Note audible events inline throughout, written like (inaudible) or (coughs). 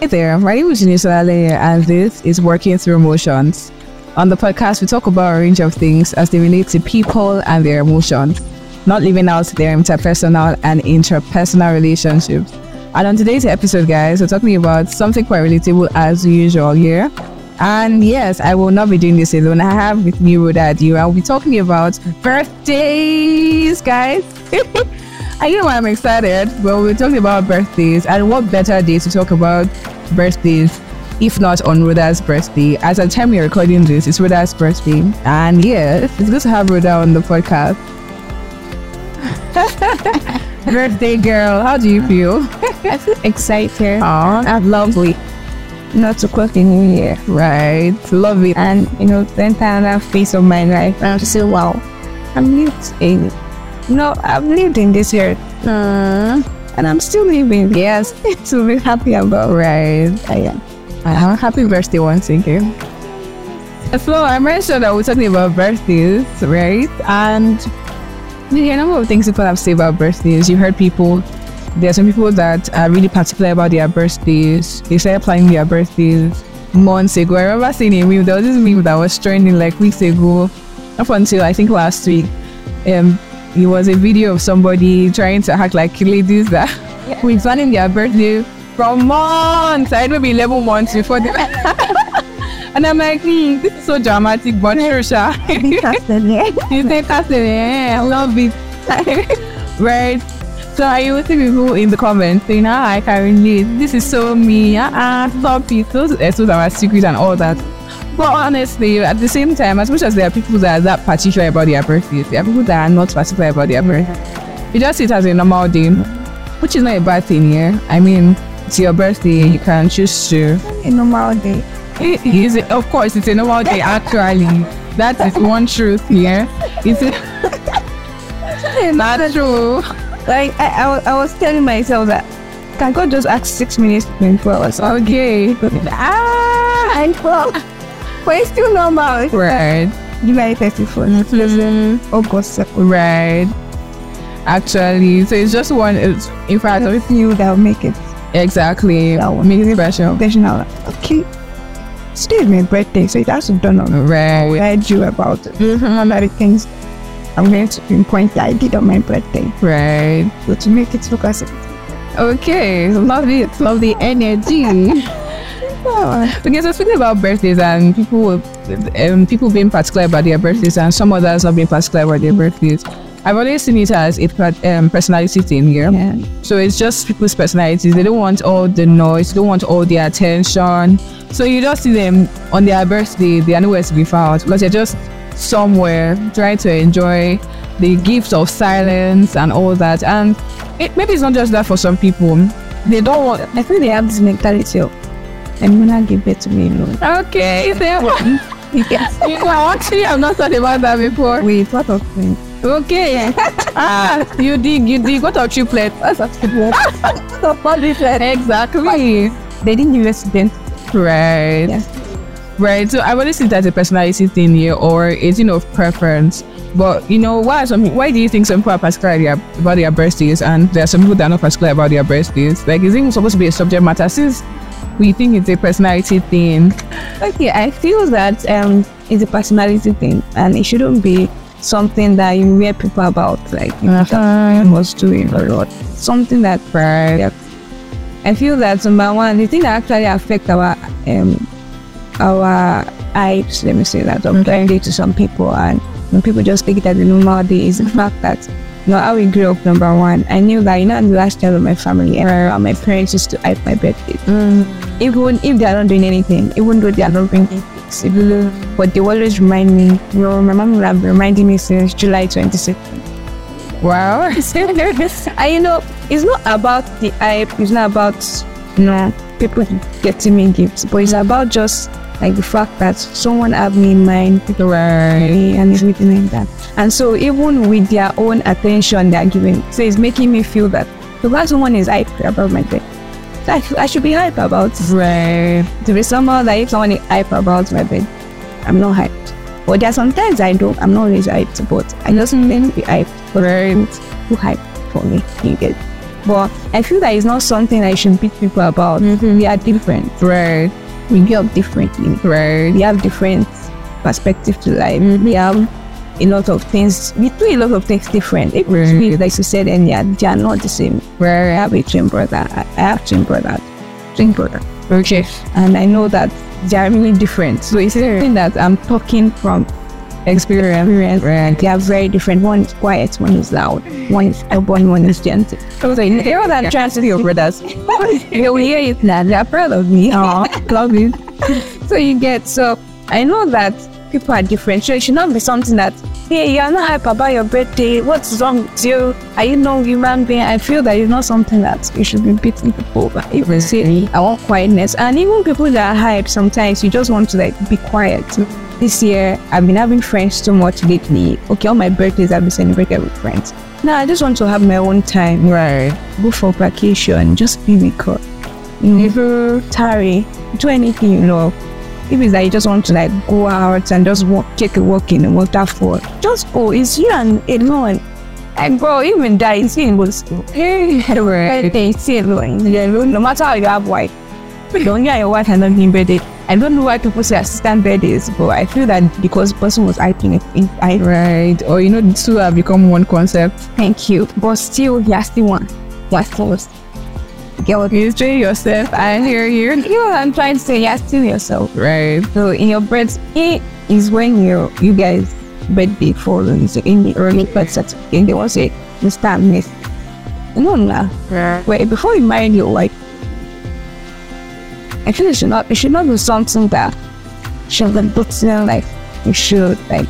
Hey there, my name is Janisa Ale, and this is Working Through Emotions. On the podcast, we talk about a range of things as they relate to people and their emotions, not leaving out their interpersonal and interpersonal relationships. And on today's episode, guys, we're talking about something quite relatable as usual here. And yes, I will not be doing this alone. I have with me Rhoda Adio. I'll be talking about birthdays, guys. (laughs) I know why I'm excited, but we're talking about birthdays. And what better day to talk about birthdays if not on Rhoda's birthday? As at the time we're recording this, it's Rhoda's birthday. And yes, it's good to have Rhoda on the podcast. (laughs) birthday girl, how do you feel? I feel excited. Aw, I'm lovely. Not to clock the new year. right. Love it. And, you know, the entire face of my life. And I'm just saying, wow, I'm lived know, I've lived in this year. Uh, And I'm still living. yes, (laughs) to be happy about. right. I am. Uh, happy birthday once again. So I mentioned that we're talking about birthdays, right? And you hear a number of things people have said about birthdays. You heard people, there are some people that are really particular about their birthdays. They started planning their birthdays months ago. I remember seeing a meme. There was this meme that was trending like weeks ago, up until I think last week. Um, it was a video of somebody trying to act like ladies that we're planning their birthday from months, I maybe 11 months before the (laughs) And I'm like, hmm, this is so dramatic, but here, Sha. You say yeah, I love it. (laughs) right? So I will see people in the comments saying, ah, I can relate. This is so me. Ah, uh-uh, stop it. Those episodes are secret and all that. But honestly, at the same time, as much as there are people that are that particular about their birthdays, there are people that are not particular about their birthday. You just see it as a normal day, which is not a bad thing here. I mean, it's your birthday, you can choose to. A normal day. It is, of course, it's a normal day, actually. That is one truth here. It's (laughs) not true. Like, I, I, was- I was telling myself that, can God just ask six minutes to 24 hours? Okay. (laughs) Ah, And well, but it's still normal. right. July 31st. Mm, August 2nd. right. Actually, so it's just one. It's, in fact, I you that'll make it exactly. That one. Make it special. professional. Okay. Today is my birthday, so it has to be done on. I Right. heard you about it. Mhm. One of the things I'm going to pinpoint that I did on my birthday. Right. So to make it look as Okay. Love it. Love the energy. (laughs) oh, Okay, so speaking about birthdays and people, um, people being particular about their birthdays and some others not being particular about their birthdays, I've always seen it as a um, personality thing here. yeah. So it's just people's personalities. They don't want all the noise. They don't want all the attention. So you just see them on their birthday. They are nowhere to be found because they're just somewhere trying to enjoy the gift of silence and all that. And it, maybe it's not just that for some people. They don't want. I think they have this mentality of I'm gonna give birth to me alone. Okay, want. (laughs) yes. You know, actually, I've not thought about that before. With what of things? Okay. (laughs) ah, you dig, you dig. What of triplet? What's up to So what that? (laughs) Exactly. They didn't give us then. Right. Yes. Right. So I want to see that a personality thing here or it's you know preference. But you know, why some why do you think some people are particular about their birthdays and there are some people that are not particular about their birthdays? Like is it supposed to be a subject matter since we think it's a personality thing? Okay, I feel that um it's a personality thing and it shouldn't be something that you hear people about like you know, that must do it a lot. Something that Right. Yeah. I feel that number one, the thing that actually affect our um our eyes, let me say that, of birthday to some people and when people just take it as a normal day is the fact that you know how we grew up number one. I knew that you know I'm the last child of my family and my parents used to hype my birthday. Mm. Even if they are not doing anything, even though they are not bringing gifts, but they always remind me, you know, my mom will have been reminding me since July 26th. Wow. (laughs) (laughs) and you know, it's not about the hype, it's not about you know people getting me gifts, but it's about just like the fact that someone have me in mind right. and everything like that. And so even with their own attention they're giving, so it's making me feel that the last someone is hyped about my bed. I, I should be hyped about. Right. To be somehow that if someone is hyped about my bed, I'm not hyped. But there are sometimes I don't, I'm not always hyped, but I just need to be hyped. But Right. too hyped for me. You get But I feel that it's not something I should beat people about. Mhm. We are different. Right. We grow up differently. Right. We have different perspective to life. Mhm. We have a lot of things. We do a lot of things different. It Right. means, like you said, and yeah, they are not the same. Right. I have a twin brother. I I have twin brother. Twin brother. Okay. And I know that they are really different. So it's something that I'm talking from experience. Right. They are very different. One is quiet, one is loud, one is urban, one is gentle. So they know that trying to be your brothers. they will hear it now. They are proud of me. Oh, (laughs) love it. so you get so I know that people are different. So it should not be something that hey, you're not hype about your birthday. What's wrong with you? Are you no human being? I feel that it's not something that you should be beating people over. You say I want quietness, and even people that are hype, sometimes you just want to like be quiet. This year, I've been having friends too much lately. Okay, all my birthdays I've been celebrating with friends. Now I just want to have my own time. Right. Go for vacation, just be with God. Never tarry, do anything, you know. If it's that you just want to like go out and just walk, take a walk in the waterfall, just go. It's you and alone. And bro, even that, it's you was hey, Right. birthday, it's you alone. You're alone. No matter how you have wife, don't get your wife and not being birthday. I don't know why people say assistant birthdays, but I feel that because the person was hyping it, in- I Right. Or you know, the two have become one concept. thank you. But still, you are still one. You are still get what You say yourself. I hear you. you know I'm trying to say. You are still yourself. Right. So in your birthday is when you you guys birthday falls in the early birth certificate. They want to say Mr. and Miss. No, no. Right. Wait, before you marry your wife, I feel it should not it should not be something that should be put in like you should like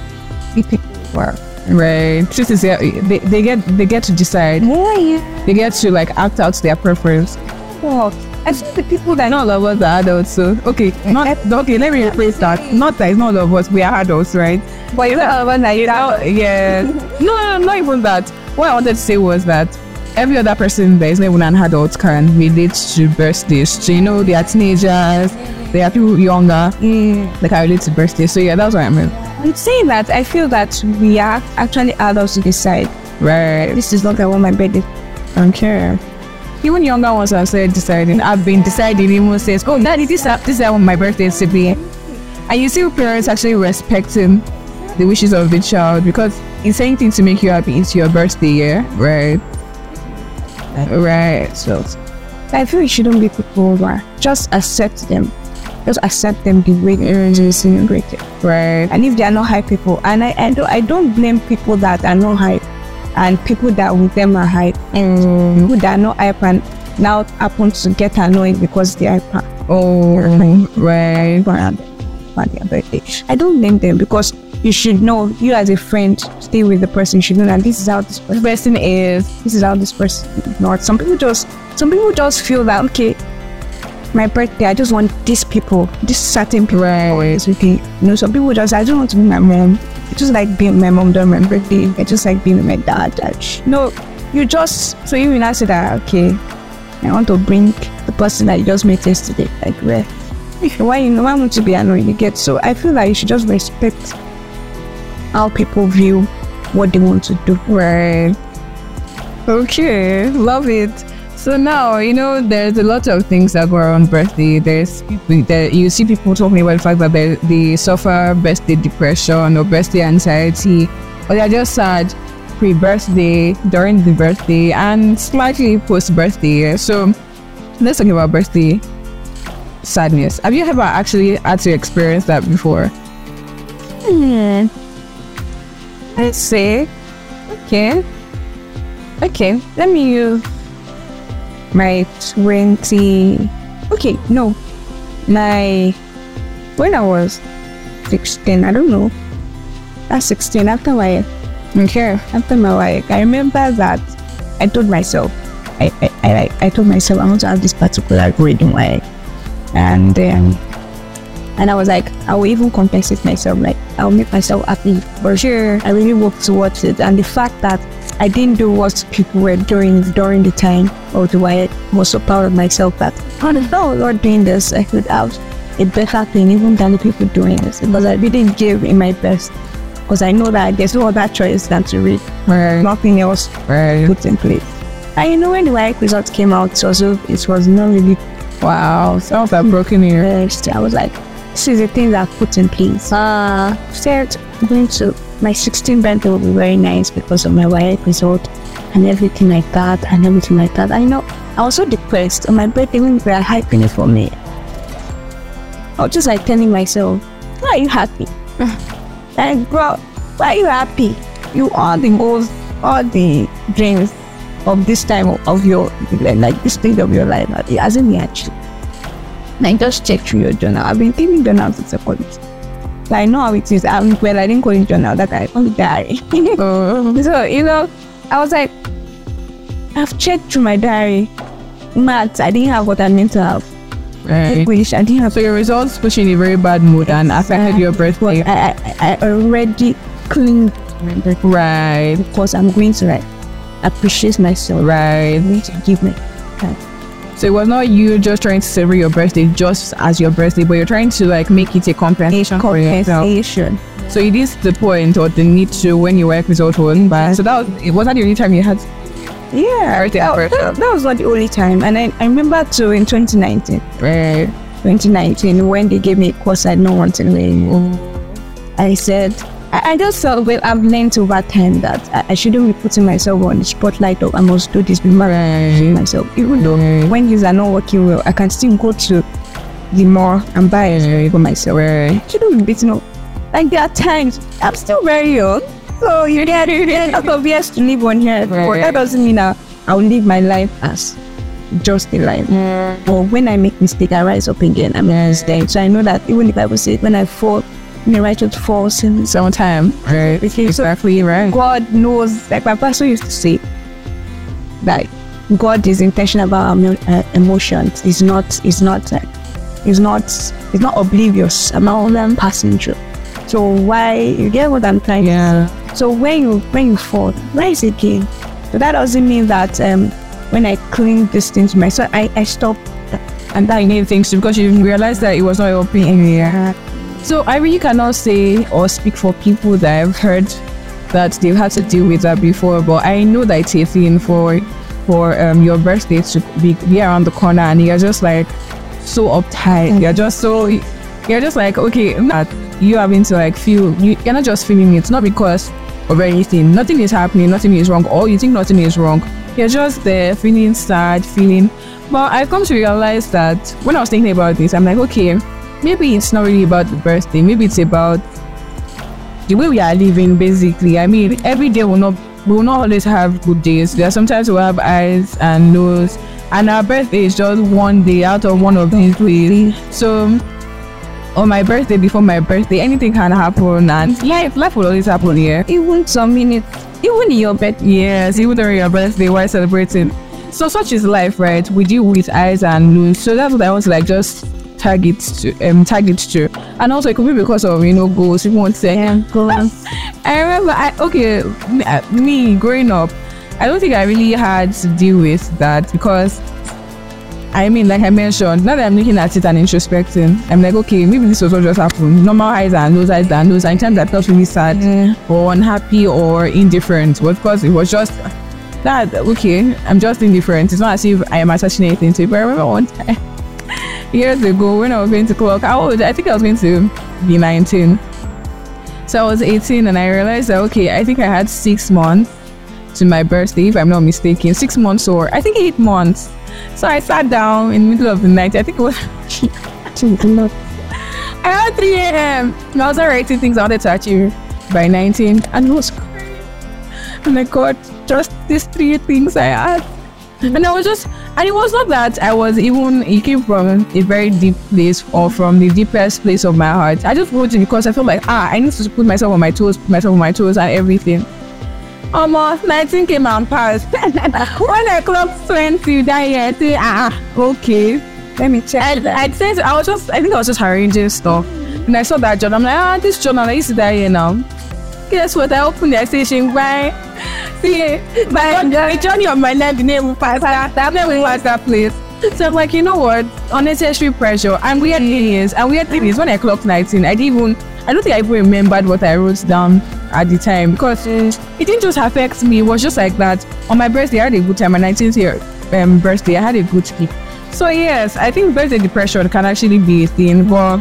be people for. Right. Truth is, yeah, they, they get they get to decide. Yeah, yeah. They get to like act out their preference. Well, I think the people that Not all of us are adults, so okay. Not okay. Let me rephrase that. Not that it's not all of us. We are adults, right? but you know that you know Oh, yeah. (laughs) No, no, not even that. What I wanted to say was that every other person that is not even an adult can relate to birthdays. So you know, they are teenagers. They are people younger. They can relate to birthdays. So yeah, that's what I mean. I'm saying that I feel that we are actually adults to decide. Right. This is not I want my birthday. Okay. Even younger ones have said deciding. I've been deciding. Even says, "Oh, daddy, this this is how my birthday is to be," and you see parents actually respecting the wishes of the child because it's anything to make you happy. It's your birthday, yeah, right? Right. So I feel it shouldn't be people over. Just accept them. Just accept them the way they are celebrated. right. And if they are not high people, and I, I don't I don't blame people that are not high and people that with them are hype. Um, People that are not hype and now happen to get annoyed because they are hype oh, right. for for their birthday. I don't blame them because you should know you as a friend stay with the person. You should know that this is how this person is this is how this person is not. Some people just some people just feel that okay, my birthday, I just want these people, these certain people. right. Okay. You know, some people just I don't want to be my mom. I just like being my mom during my birthday. I just like being with my dad. No, you just so you will not say that okay. I want to bring the person that you just met yesterday. Like where (laughs) why you know why want to be annoying you get so I feel like you should just respect how people view what they want to do. Right. Okay, love it. So now you know there's a lot of things that go around birthday. There's people that you see people talking about the fact that they, they suffer birthday depression or birthday anxiety, or they're just sad pre-birthday, during the birthday, and slightly post-birthday. So let's talk about birthday sadness. Have you ever actually had to experience that before? Hmm. Let's see. Okay. Okay. Let me use my twenty. Okay, no. My when I was sixteen, I don't know. That's sixteen after my Okay. after my. I remember that I told myself, I I, I, I told myself I want to have this particular grade in my and then and I was like, I will even compensate myself. Like, I'll make myself happy. For sure, I really worked towards it. And the fact that I didn't do what people were doing during the time, or the way I was so proud of myself that, oh, was not doing this, I could have a better thing, even than the people doing this. Because I didn't give in my best. Because I know that there's no other choice than to read. Right. Nothing else Right. put in place. And you know, when the WAEC result came out, so, it was not really Wow. Sounds like broken ear. I was like, this is the thing that I put in place. Uh, said, going to my 16th birthday will be very nice because of my WAEC result and everything like that and everything like that. I know I was so depressed on my birthday when they were hyping it for me. I was just like telling myself, why are you happy? (laughs) like, bro, why are you happy? You are the most, all the dreams of this time of, of your, like this stage of your life. It hasn't been achieved. Like, just checked through your journal. I've been keeping journals since secondary. Like, I know how it is. I'm, well, I didn't call it journal, that I call it diary. So, you know, I was like, I've checked through my diary. Maths, I didn't have what I meant to have. Right. English, I didn't have So your results put you in a very bad mood and affected your birthday. I, I, I already cleaned my birthday Right. because I'm going to like appreciate myself. Right. I'm going to give me time. So it was not you just trying to celebrate your birthday just as your birthday, but you're trying to like make it a compensation. Compensation. So it is the point or the need to when your work result wasn't bad. So that was it was that the only time you had Yeah, that, that, that was not the only time. And I, I remember too in 2019, right. 2019 when they gave me a course I don't want to learn. Mm. I said, I, I just felt, well, I've learned over time that I, I shouldn't be putting myself on the spotlight or I must do this with my Right. myself. Even though Right. when things are not working well, I can still go to the mall and buy it mm. for myself. Right. I shouldn't be beating up. Like there are times, I'm still very young. So you get a lot of years to live on here. But that doesn't mean I, I'll live my life as just a life. Or when I make mistake, I rise up again. I'm Yeah. mistake. So I know that even if I was say when I fall, righteous falls and so Sometime. Right. So- Exactly right. God knows, like my pastor used to say, that God is intentional about our uh, emotions. Is not, is not, uh, is not, is not oblivious about them passing through. So why you get what I'm trying? Yeah. So when you when you fall, rise again. So that doesn't mean that um when I cling this thing to myself, I I stop. And that you need things to because you realize that it was not helping anywhere. So I really cannot say or speak for people that I've heard that they've had to deal with that before, but I know that it's a thing for for um, your birthday to be, be around the corner and you're just like so uptight. You're just so you're just like okay, you having to like feel you, you're not just feeling it, it's not because of anything. Nothing is happening, nothing is wrong, or you think nothing is wrong. You're just there feeling sad, feeling but I've come to realize that when I was thinking about this, I'm like, okay, maybe it's not really about the birthday. Maybe it's about the way we are living, basically. I mean, every day will not we will not always have good days. There are sometimes we have eyes and nose, and our birthday is just one day out of one of these days. So on my birthday, before my birthday, anything can happen, and life life will always happen here. Even some minutes, even your birthday Yes, even during your birthday while celebrating. So such is life, right? We deal with eyes and nose. So that's what I to like just target to um target to. And also it could be because of you know goals. People want to say yeah, go on. (laughs) I remember I okay me, uh, growing up, I don't think I really had to deal with that because I mean, like I mentioned, now that I'm looking at it and introspecting, I'm like, okay, maybe this was what just happened. Normal highs and lows, highs and lows. And in times I felt really sad or unhappy or indifferent, but because it was just that, okay, I'm just indifferent. It's not as if I am attaching anything to it. But I remember one time, years ago, when I was going to clock, I, was, I think I was going to be 19. So I was 18 and I realized that, okay, I think I had six months to my birthday, if I'm not mistaken. Six months or I think eight months. So I sat down in the middle of the night. I think it was (laughs) around 3 a.m. And I was writing things I wanted to achieve by 19. And it was crazy. And I got just these three things I had. (laughs) And I was just, and it was not that I was even, it came from a very deep place or from the deepest place of my heart. I just wrote it because I felt like, ah, I need to put myself on my toes, put myself on my toes and everything. Almost 19 came and passed. (laughs) when I clocked 20 that year, I say, ah, okay. Let me check. I, I said, I was just, I think I was just arranging stuff. And I saw that journal. I'm like, ah, this journal, I used to die here now. Guess what? I opened the station by, see, by the journey of my life, the name will pass that. Name that place. So I'm like, you know what? Unnecessary pressure. And weird thing is, and weird thing is, when I clocked 19, I didn't even, I don't think I even remembered what I wrote down at the time because it didn't just affect me. It was just like that. On my birthday, I had a good time. My 19th year um, birthday, I had a good sleep. So yes, I think birthday depression can actually be a thing, but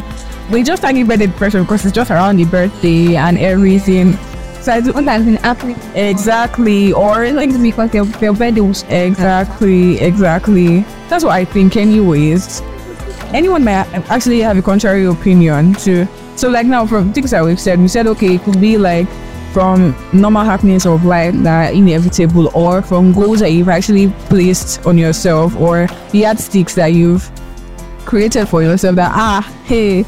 we just target birthday depression because it's just around the birthday and everything. So I do What has been happening exactly, or like because your, your birthday was exactly, exactly. That's what I think, anyways. Anyone may actually have a contrary opinion too. So like now, from things that we've said, we said okay, it could be like from normal happenings of life that inevitable, or from goals that you've actually placed on yourself, or yardsticks that you've created for yourself. That ah, hey,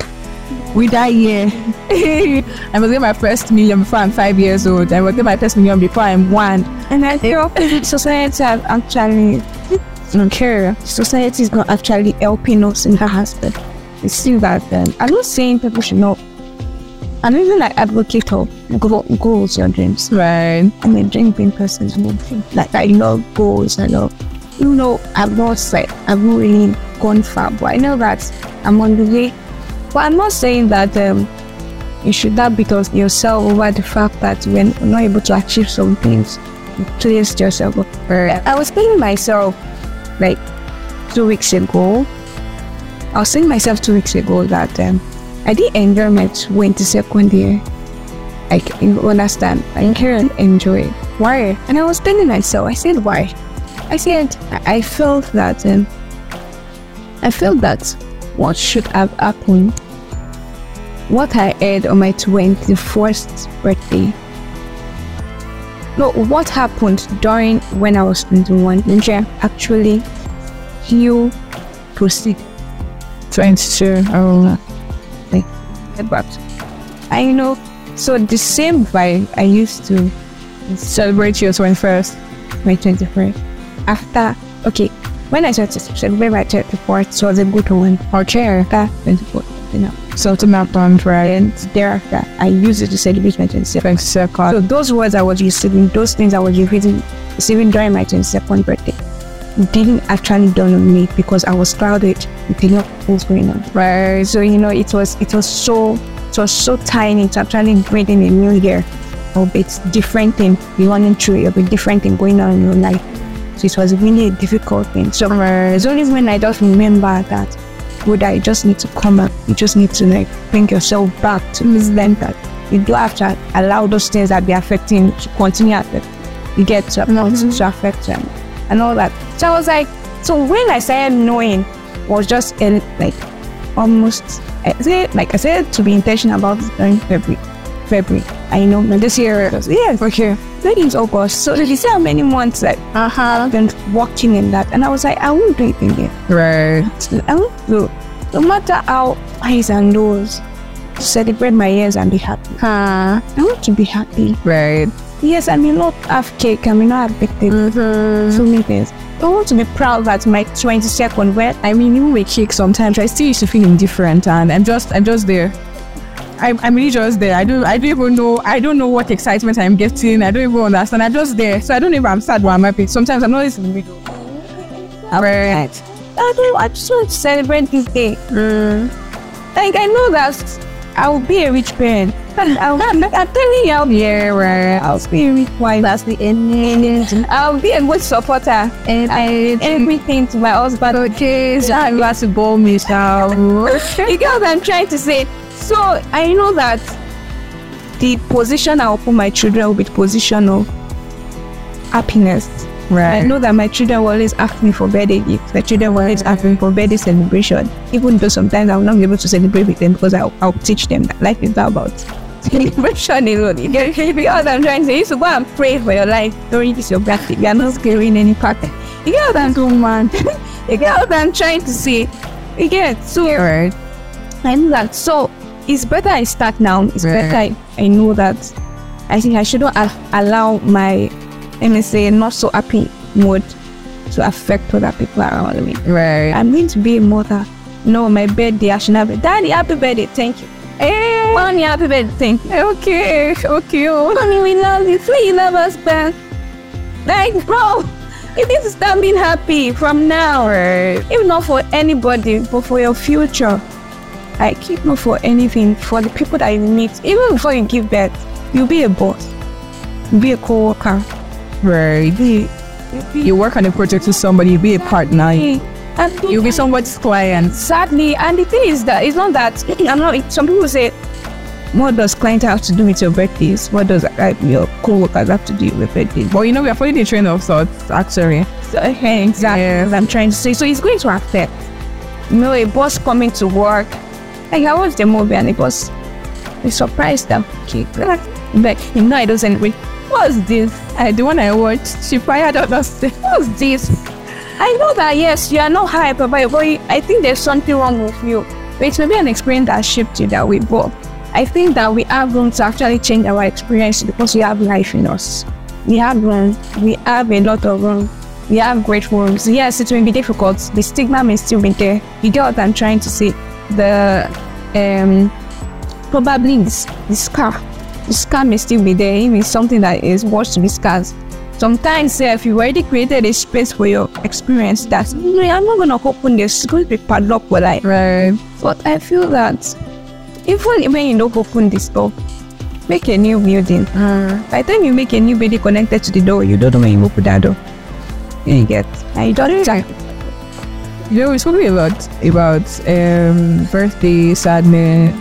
we die here. (laughs) I must get my first million before I'm five years old. I must get my first million before I'm one. And I feel (laughs) society have actually don't care. Society is not actually helping us in that aspect. It's still that um, I'm not saying people should not. I'm even like advocate of go- goals, your dreams. Right. I'm a dream being person. Like I love goals. I love, you know, I've not said I've not really gone far, but I know that I'm on the way. But I'm not saying that um, you should not beat yourself over the fact that when you're not able to achieve some things, you placed yourself. I was telling myself like two weeks ago. I was telling myself two weeks ago that um, I didn't enjoy my 22nd year. Like, you understand? I can't enjoy it. Why? And I was telling myself, I said, why? I said, I, I felt that, um, I felt that what should have happened, what I had on my 21st birthday, no, what happened during when I was 21, Nigeria actually you proceed 22. Oh. but I know so the same vibe I used to Celebrate your 21st. my 21st after okay when I started to celebrate my 24th it was a good one Okay. after 24th you know Something happened, right? and thereafter I used it to celebrate my 27th 22nd. so those words I was receiving those things I was receiving receiving during my 22nd birthday didn't actually dawn on me because I was crowded with a lot of things going on Right. So you know, it was it was so it was so tiny to actually breathing a new year. Of it's different thing you're running through, it'll be different thing going on in your life. So it was really a difficult thing. So it's only when I just remember that would I just need to come back. You just need to like bring yourself back to this mm. then that you do have to allow those things that be affecting to continue affect. You get to, mm-hmm. not to affect them and all that. So I was like, so when I started knowing was just in like almost I said like I said to be intentional about this during February. I know now this year yeah for sure. That is August. So you see how many months that Uh-huh. I've been watching in that and I was like, I won't do it again. Right. I won't do no matter how highs and lows celebrate my years and be happy. Huh. I want to be happy. Right. Yes, I may not have cake, I may not have birthday, Mm-hmm. so many things. I want to be proud that my 22nd where I mean, even with cake, sometimes I still used to feel indifferent, and I'm just, I'm just there. I'm, I'm really just there. I don't, I don't even know. I don't know what excitement I'm getting. I don't even understand. I'm just there. So I don't know if I'm sad or I'm happy. Sometimes I'm always in the middle. Right. I don't I just want to celebrate this day. Mm. Like I know that I'll be a rich parent. I'll, I'm, I'm telling you, I'll be, Yeah. Right. I'll be a rich wife. That's the end. I'll be a good supporter and I everything to my husband. Okay. So I'm about to ball me now. (laughs) you get what I'm trying to say. So I know that the position I'll put my children will be the position of happiness. I know that my children will always ask me for birthday gifts. My children will always ask me for birthday celebration. Even though sometimes I will not be able to celebrate with them because I'll, I'll teach them that life is not about (laughs) celebration alone. (laughs) You get what I'm trying to say? You should go and pray for your life during this your birthday. You are not scaring any party. You get what I'm Oh (laughs) man. you get what I'm trying to say? You get so Right. I know that. So it's better I start now. It's Right. better I, I know that. I think I shouldn't a- allow my, let me say, not so happy mood to affect other people around me. Right. I'm going to be a mother. No, my birthday, I should have it. Daddy, happy birthday. Thank you. Hey, mommy, happy birthday. Thank you. Okay. Okay. Oh. Mommy, we love you. You love us back. Like, bro, you need to start being happy from now. Right. If not for anybody, but for your future. I keep not for anything for the people that you meet. Even before you give birth, you'll be a boss, you'll be a co-worker, Right. be, be You work on a project with somebody, you'll be a partner. and You'll be somebody's client. sadly, and the thing is that it's not that (clears throat) I'm not. Some people say, "What does client have to do with your birthdays? What does uh, your co-workers have to do with birthdays?" But you know, we are following the train of thoughts, actually. So, okay, exactly Yeah. I'm trying to say. So it's going to affect. You know, a boss coming to work. Like I watched the movie and it was a surprise that okay, but you know, I doesn't wait. What's this? Uh, the one I watched, she fired on us. What's this? I know that yes, you are not hyper, but but I think there's something wrong with you. But it may be an experience that shaped you that way. But I think that we have room to actually change our experience because we have life in us. We have room. We have a lot of room. We have great rooms. Yes, it may be difficult. The stigma may still be there. You get what I'm trying to say? The um probably this, the scar. The scar may still be there. Even something that is worth to be scars. Sometimes eh, if you've already created a space for your experience that "No, I'm not gonna open this, it's going to be padlocked for life. Right. But I feel that even when you don't open this door, make a new building. By the time you make a new building connected to the door, you don't know when you open that door. You get and you don't like You know, we spoke a lot about um, birthday, sadness,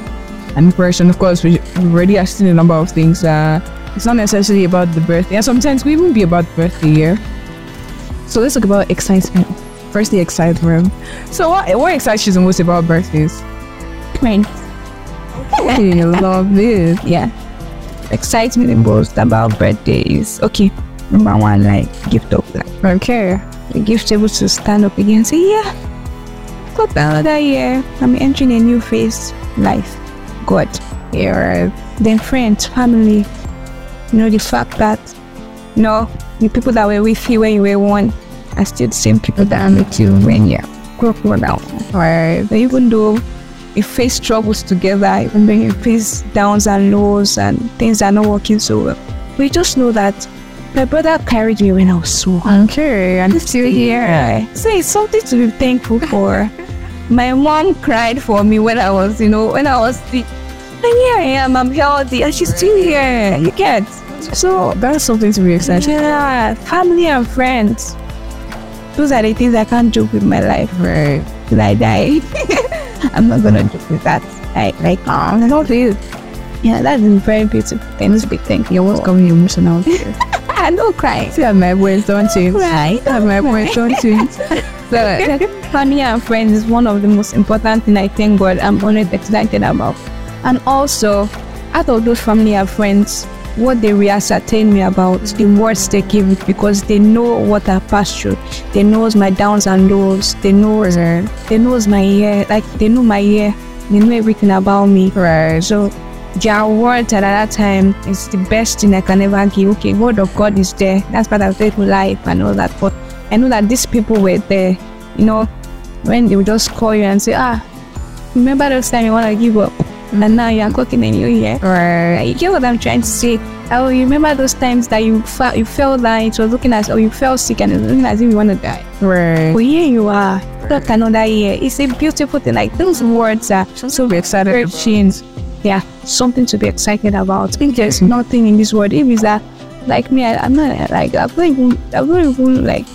and depression. Of course, we, we've already seen a number of things. Uh, it's not necessarily about the birthday, and sometimes we even be about birthday year. So let's talk about excitement. First, the excitement. So, what, what excites you the most about birthdays? friends. I (laughs) love it. Yeah. Excitement me the most about birthdays. Okay. Number one, like gift of life. Okay. The gift able to stand up again say, Yeah, got another year. I'm entering a new phase. Life. God. Yeah. Then friends, family. You know, the fact that you know, the people that were with you when you were one are still the same people that are with you when you're grown up now. Right. Even though you face struggles together, even though you face downs and lows and things are not working so well, we just know that my brother carried me when I was so Okay, and still here. So it's something to be thankful for. (laughs) My mom cried for me when I was, you know, when I was sick. And here I am, I'm healthy, and she's still here. You get so That's something to be excited. yeah, family and friends. Those are the things I can't joke with my life Right. till I die. (laughs) I'm not gonna joke with that. I like, oh, not it. Yeah, that's a very beautiful thing to be thankful. You're what's for. coming emotional I don't cry. See, how my voice don't change. Cry. See, how my voice don't change. So, family and friends is one of the most important thing I think God I'm always excited about. And also, out of those family and friends, what they re-ascertain me about, the words they give me because they know what I passed through. They knows my downs and lows. They knows they knows my year, like they know my year. They know everything about me. Right. So their words at that time is the best thing I can ever give. Okay, word of God is there. That's part of faithful life and all that. But I know that these people were there. You know, when they would just call you and say, ah, remember those time you want to give up? And now you're cooking and you're here. Right. You get what I'm trying to say? Oh, you remember those times that you felt you felt like it was looking as or you felt sick and it was looking as if you want to die. Right. But here you are, not another year. It's a beautiful thing. Like those words are So be excited. change. Something to be excited about. If there's (laughs) nothing in this world, if it's that, like me, I, I'm not like I've not even, I've not even like,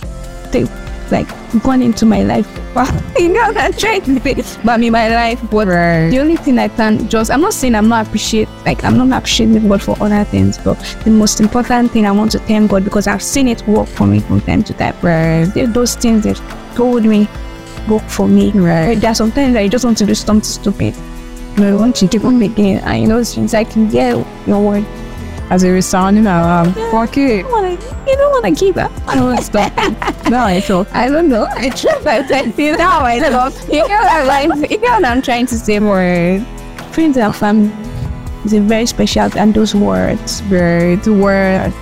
take, like gone into my life. (laughs) (laughs) you know, I'm trying to say, but in my life, but Right. the only thing I can just, I'm not saying I'm not appreciate, like I'm not appreciating God for other things, but the most important thing I want to thank God because I've seen it work for me from time to time. Right. Those things that told me work for me. Right. There are sometimes you just want to do something stupid. You want to keep on making, and you know, it's like, um, yeah, your word. As a resounding alarm. Fuck You wanna, you don't want to give up. I don't want to stop. (laughs) no, I feel. I don't know. I my best. You know, I love. You know what I'm like. You know what I'm trying to say. Right. Friends and family is a very special, and those words. Right. Words.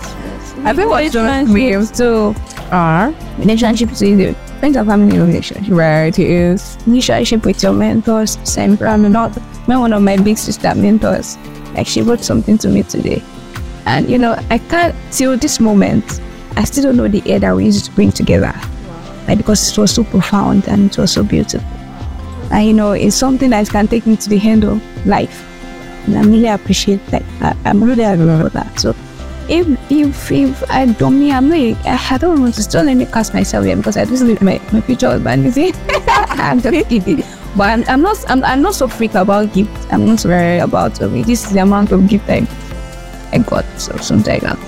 I think what just relationships too. are. Relationships is friends and family relationship. Right. It is. relationship with your mentors. Same I'm not when one of my big sister mentors, like she wrote something to me today. And you know, I can't till this moment, I still don't know the air that we used to bring together. Like because it was so profound and it was so beautiful. And you know, it's something that can take me to the end of life. And I'm really appreciate that. I, I'm really happy for that. So if if if I don't me, I'm like I don't want to still let me cast myself here because I just leave my, my future husband, you see. (laughs) I'm just kidding. But I'm, I'm not I'm, I'm not so freak about gifts. I'm not very about okay, this is the amount of gift I I got or something like that.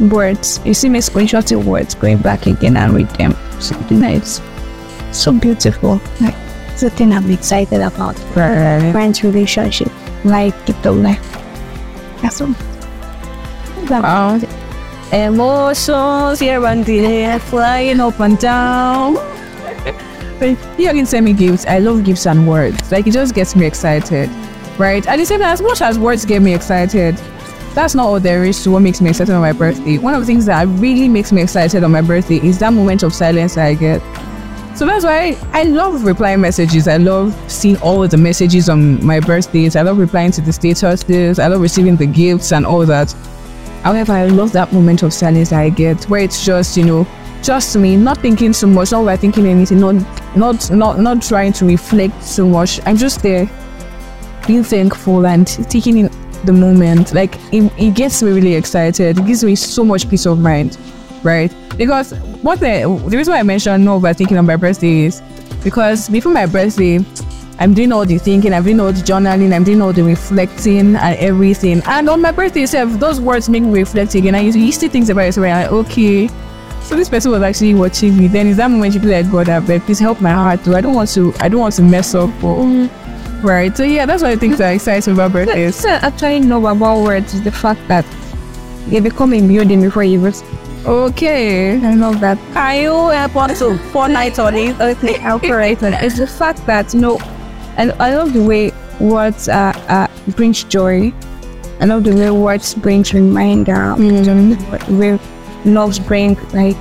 Words. You see me screenshotting words, going back again and read them. Something nice. So beautiful. Like it's the thing I'm excited about. Right. Friends relationship. Like gift of life. That's all. Wow. Emotions here and there, flying up and down. (laughs) But you can send me gifts. I love gifts and words. Like it just gets me excited, right? At the same as much as words get me excited, that's not all there is to what makes me excited on my birthday. One of the things that really makes me excited on my birthday is that moment of silence I get. So that's why I love replying messages. I love seeing all the messages on my birthdays. I love replying to the statuses. I love receiving the gifts and all that. However, I love that moment of silence I get where it's just, you know, just me, not thinking so much, not overthinking anything, not not not not trying to reflect so much. I'm just there being thankful and taking in the moment. Like it, it gets me really excited. It gives me so much peace of mind. Right? Because what the the reason why I mentioned no overthinking on my birthday is because before my birthday I'm doing all the thinking, I'm doing all the journaling, I'm doing all the reflecting and everything. And on my birthday itself, those words make me reflect again. You, you still think about it, so like, okay, so this person was actually watching me. Then is that moment you be like, God, I beg, please help my heart too. I don't want to, I don't want to mess up. Or, right. So yeah, that's why I think so excited about birthdays. So actually know about words is the fact that they become immune before you even Okay. I love that. Can you help to four nights on it? (laughs) Okay, I'll correct it. It's the fact that you know, and I love the way words uh, uh brings joy. I love the way words brings reminder. Mm. The way loves bring like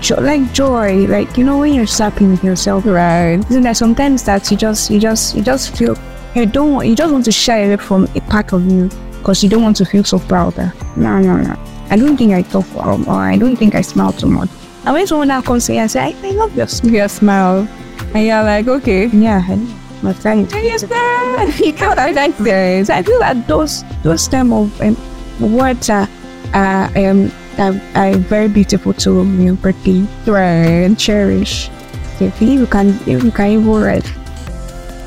joy, like joy. Like you know when you're with yourself, Right. isn't there sometimes that you just you just you just feel you don't want, you just want to shy away from a part of you because you don't want to feel so proud. that, No, no, no. I don't think I talk well or I don't think I smile too much. And when someone now comes here and say, I, I love your smile. Your smile. And you're like, okay. Yeah, my friend. Yes, (laughs) sir. You can't I like this I feel that those those type of um, words are are, um, are, are very beautiful to your birthday. Right. and cherish. If you can, you can even write,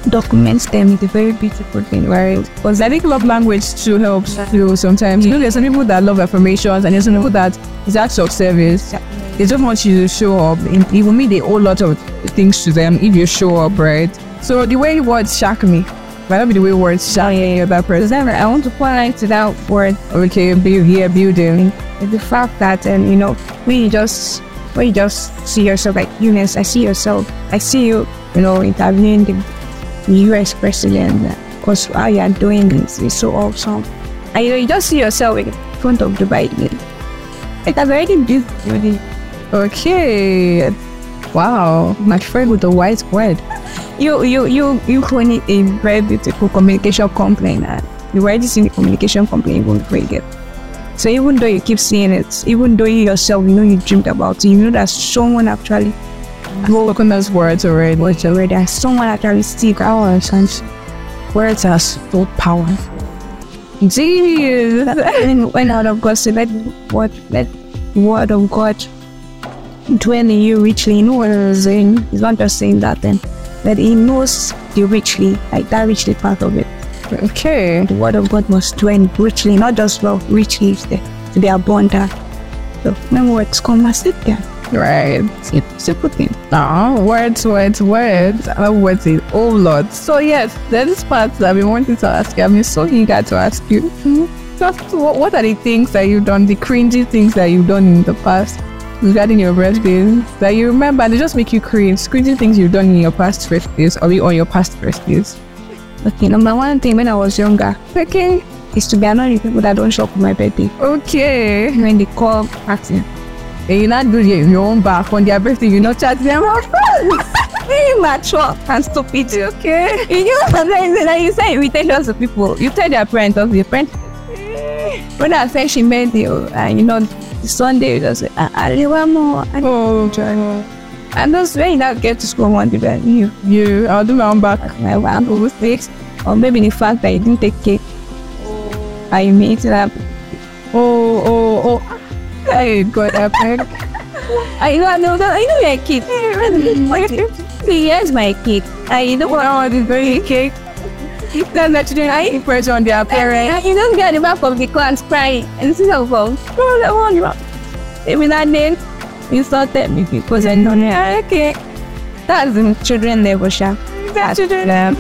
document them, it's a very beautiful thing, right? Because I think love language too helps too sometimes. You know, there's some people that love affirmations and there's some people that is acts of service. They just want you to show up. And even me, they owe a lot of things to them if you show up, right? So the way words shock me, be the way words shock any other person. Because I want to point to that word, Okay, here, building. is the fact that, um, you know, we just, we just see yourself like humans. I see yourself, I see you, you know, interviewing the US president, because how you are doing this is so awesome. And you know, you just see yourself in front of the Biden. It's a very beautiful thing. Okay. Wow, my friend with the white word. You you you you run a very beautiful communication company and you already seen the communication company even before you get so even though you keep seeing it even though you yourself you know you dreamed about it you know that someone actually Spoken those words already. was already and someone actually still hours and Words are so powerful. Jesus (laughs) and when out of God say let what let word of God dwell in you richly. You know what I'm saying? He's not just saying that then that he knows the richly like that richly part of it Okay. the word of God must dwell richly, not just well, richly to the, to the abundant. So when words come, sit there. Right. It's a good thing. Oh, words, words, words. I love words a whole lot. So yes, there's this part that I've been wanting to ask you. I've been so eager to ask you. Hmm? Just what, what are the things that you've done, the cringy things that you've done in the past regarding your birthdays that you remember and they just make you cringe? Cringy things you've done in your past birthdays or on your past birthdays. Okay, number one thing when I was younger Okay. is to be annoyed with people that don't show up for my birthday. Okay. When they call party. And you're not do your, your own back on their birthday, you're not chat them (laughs) out. Being mature and stupid, okay? You know, sometimes when you say irritations to people, you tell their parents, or your parents, when I say she made you, and you know, Sunday, you just say, I, I want more. I Oh, And those when you now get to school one day, you, You, I'll do my own back. my one who fix, or maybe the fact that you didn't take cake, oh. and you made it up. Oh, oh, oh. Hey, God, epic. (laughs) I know, no, no, I know you're a kid. Mm. (laughs) Yes, my kid. I know what Oh, this very cake. That's actually I- an impression on their parents. You don't get the back of the class crying and this is how phone. Oh, that one, you Maybe that name insulted me because I don't know. Okay. That's the children level, Sha. That's children them.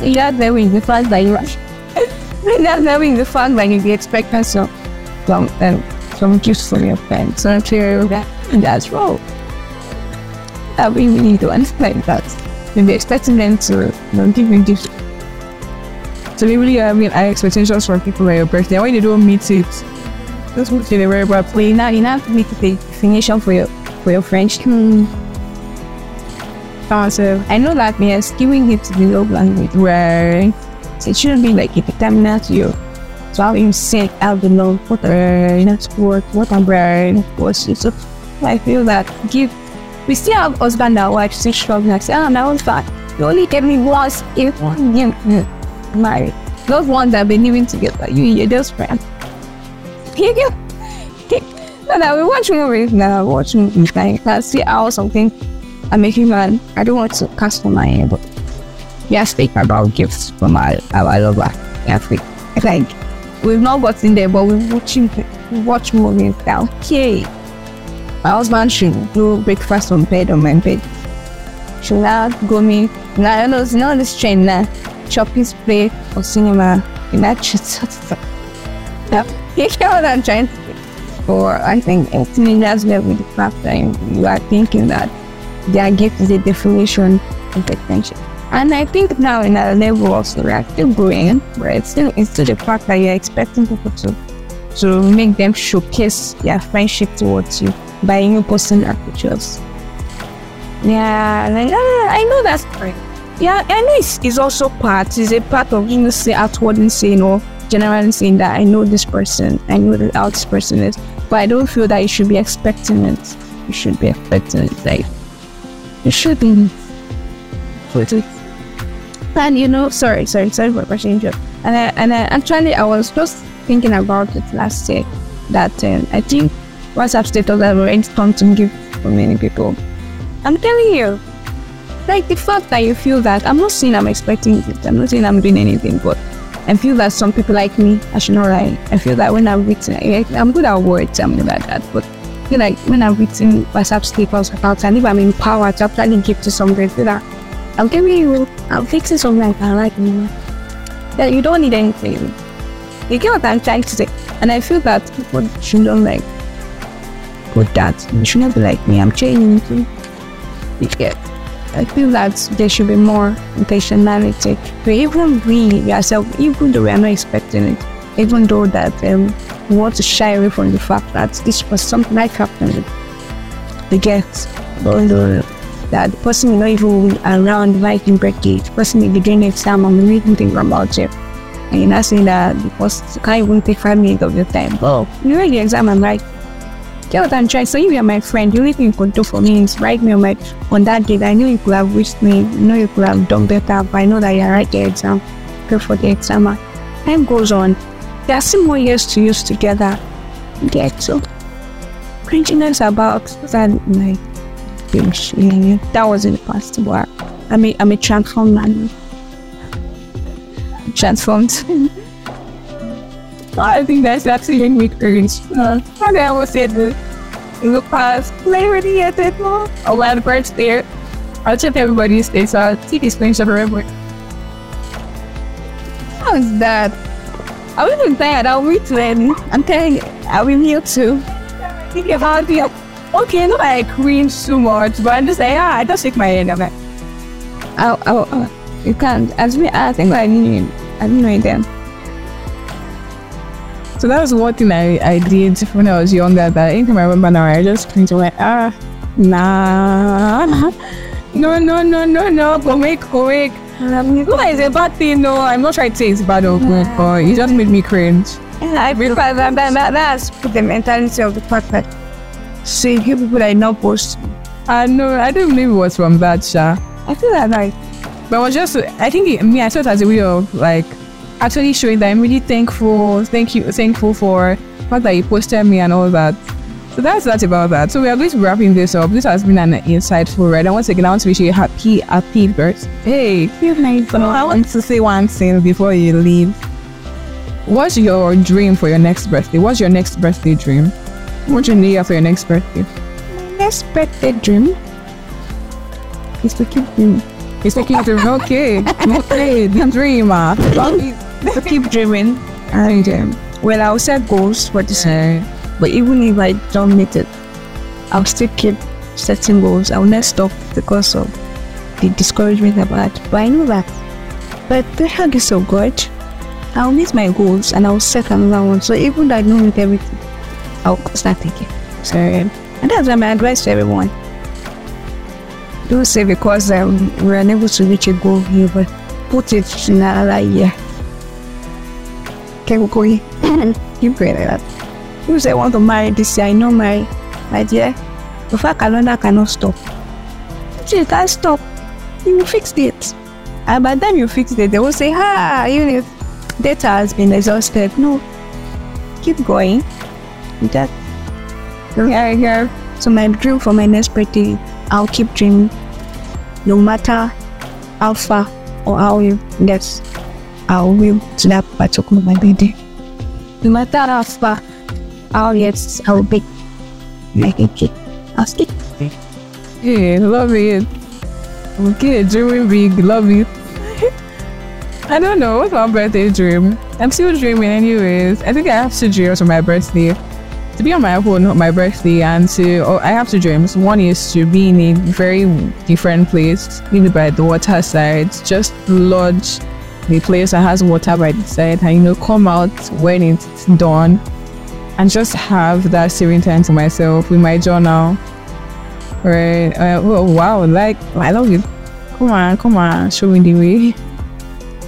That's knowing the fact that you rush. (laughs) That's knowing the fact that you expecting some, some, um, some gifts from your friends. So clear. That, that's wrong. That we really need to understand that. You'll be expecting them to you know, give you gifts So really have high expectations from people at your birthday. And when you don't meet it, that's what they very bad. But you now you have to make the a definition for your for your friendship. Hmm. Awesome. Uh, I know that we are skewing it to the love language. Right. So it shouldn't be like a determinant to you. So how you say out the love, what are not what what I'm wearing, what's it. So I feel that give we still have husband and wife still struggling like say, oh my husband, you only get me once if one married. Those ones that have been living together, you and your just friend. You go. No, no, we watch movies now, watch movies like I see how something I'm a human. I don't want to cast on my head, but we are speaking about gifts from our, our lover. Speak. It's like we've not gotten there, but we're watching we watch movies now. Okay. My husband should do breakfast on bed on my bed. Should now go me now you know you know this trend now. Shopping play or cinema in that. (laughs) You get what I'm trying to say? Or I think a teenagers live with the fact that you are thinking that their gift is a definition of attention. And I think now in our level also we are still growing, but it's still it's still the fact that you're expecting people to to make them showcase their friendship towards you by you posting pictures. Yeah, like, ah, I know that's great. Yeah, I know it's, it's also part, it's a part of you know, say outwardly saying or generally saying that I know this person, I know how this person is. But I don't feel that you should be expecting it. You should be expecting it. Like you should be and you know, sorry, sorry, sorry for question you. And I, and I, actually, I was just thinking about it last year that um, I think WhatsApp status have already come to give for many people. I'm telling you, like the fact that you feel that I'm not saying I'm expecting it, I'm not saying I'm doing anything, but I feel that some people like me, I should not write. I feel that when I'm written, I- I'm good at words, I'm good at that, but I feel like when I'm written WhatsApp status about and if I'm empowered to actually give to somebody, I feel that I'm giving you, I'm fixing something like that, like you. That you don't need anything. You get what I'm trying to say, and I feel that people shouldn't like put that. You shouldn't be like me. I'm changing. You get. I feel that there should be more intentionality. We even we ourselves, even though we are not expecting it, even though that um, we want to shy away from the fact that this was something like happened. The get, even though that the person will not even around writing birthday, the person will be doing exam and not even think about it. And you're not saying that because you can't even take five minutes of your time. Oh, you write the exam and write. Get what I'm trying. So if you're my friend, the only thing you could do for me is write me on my on that that I know you could have wished me. I know you could have done better, but I know that you write the exam. Pray for the exam. Time goes on. There are still more years to use together. Get so cringiness about that like. That was in the past. But I'm a, I'm a transformed man. Transformed. (laughs) I think that's absolutely me cringe. Uh, and I almost said this past. Clarity at that moment. A lot of parts there. I'll check everybody's face. I'll see these screenshots forever. How is that? I wasn't tired. I'll read to them. I'm telling you, I'll be here too. Think about it. Okay, not like cringe so much, but I'm just like, ah, I just shake my head. I'm like, I'll, I'll, uh, you can't. As me, I think I knew. I know them. So that was one thing I, I did when I was younger that anytime I remember now, I just cringe. I'm like, ah, nah. No, no, no, no, no. Go make, go make. No, it's a bad thing, no. I'm not trying to say it's bad or good, but it just made me cringe. yeah, I feel that, that, that, that's the mentality of the fact that so you people that are not post I know. I don't believe it was from that, Sha. I feel that like But it was just, I think, it, me, I saw it as a way of like actually showing that I'm really thankful, thank you, thankful for the fact that you posted me and all that. So that's that about that. So we are going to be wrapping this up. This has been an insightful ride. And once again, I want to wish you a happy, happy birthday. nice. So I want to say one thing before you leave. What's your dream for your next birthday? What's your next birthday dream? What's your need for your next birthday? My next birthday dream is to keep dreaming. It's like you dream. Okay, okay, the dreamer. to keep dreaming and um, well I'll set goals for this year. But even if I don't meet it, I'll still keep setting goals. I'll not stop because of the discouragement about it. But I know that. But the hug is so good. I'll meet my goals and I'll set another one. So even though I don't meet everything, I'll start thinking. So and that's my advice to everyone. Don't say because um, we're unable to reach a goal here, but put it in another year. Keep going. (coughs) Keep going like that. People say I want to marry this year, I know my my dear. The fact calendar cannot stop. You can't stop. You will fix it. And by the time you fix it, they will say, ah, you know, data has been exhausted. No. Keep going. That. Here, here. So my dream for my next birthday, I'll keep dreaming. No matter how far or how you get, I will to that particular my birthday. No matter how far, how yet I will be like a kid. I'll stick. Hey, love it. Okay, dreaming big, love it. (laughs) I don't know, what's my birthday dream? I'm still dreaming anyways. I think I have two dreams for my birthday. To be on my own on my birthday and to, oh, I have two dreams. One is to be in a very different place, maybe by the water side, just lodge the place that has water by the side and, you know, come out when it's done and just have that serene time to myself with my journal. Right. Uh, oh, wow. Like, I love it. Come on, come on. Show me the way.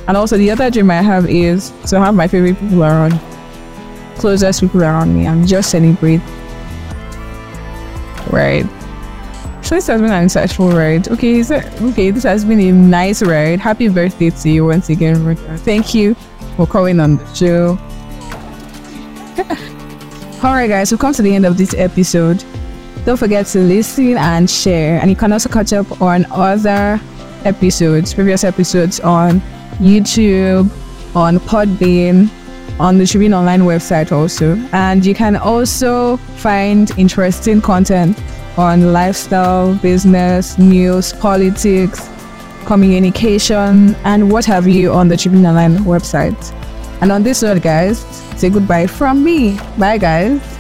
And also, the other dream I have is to have my favorite people around, closest people around me, and just celebrate. Right. So this has been an insightful ride. Okay, so, okay, this has been a nice ride. Happy birthday to you once again. Rebecca. Thank you for coming on the show. (laughs) Alright guys, we've come to the end of this episode. Don't forget to listen and share. And you can also catch up on other episodes, previous episodes on YouTube, on Podbean, on the Tribune Online website also. And you can also find interesting content on lifestyle, business, news, politics, communication, and what have you on the Tribune Online website. And on this note, guys, say goodbye from me. Bye, guys.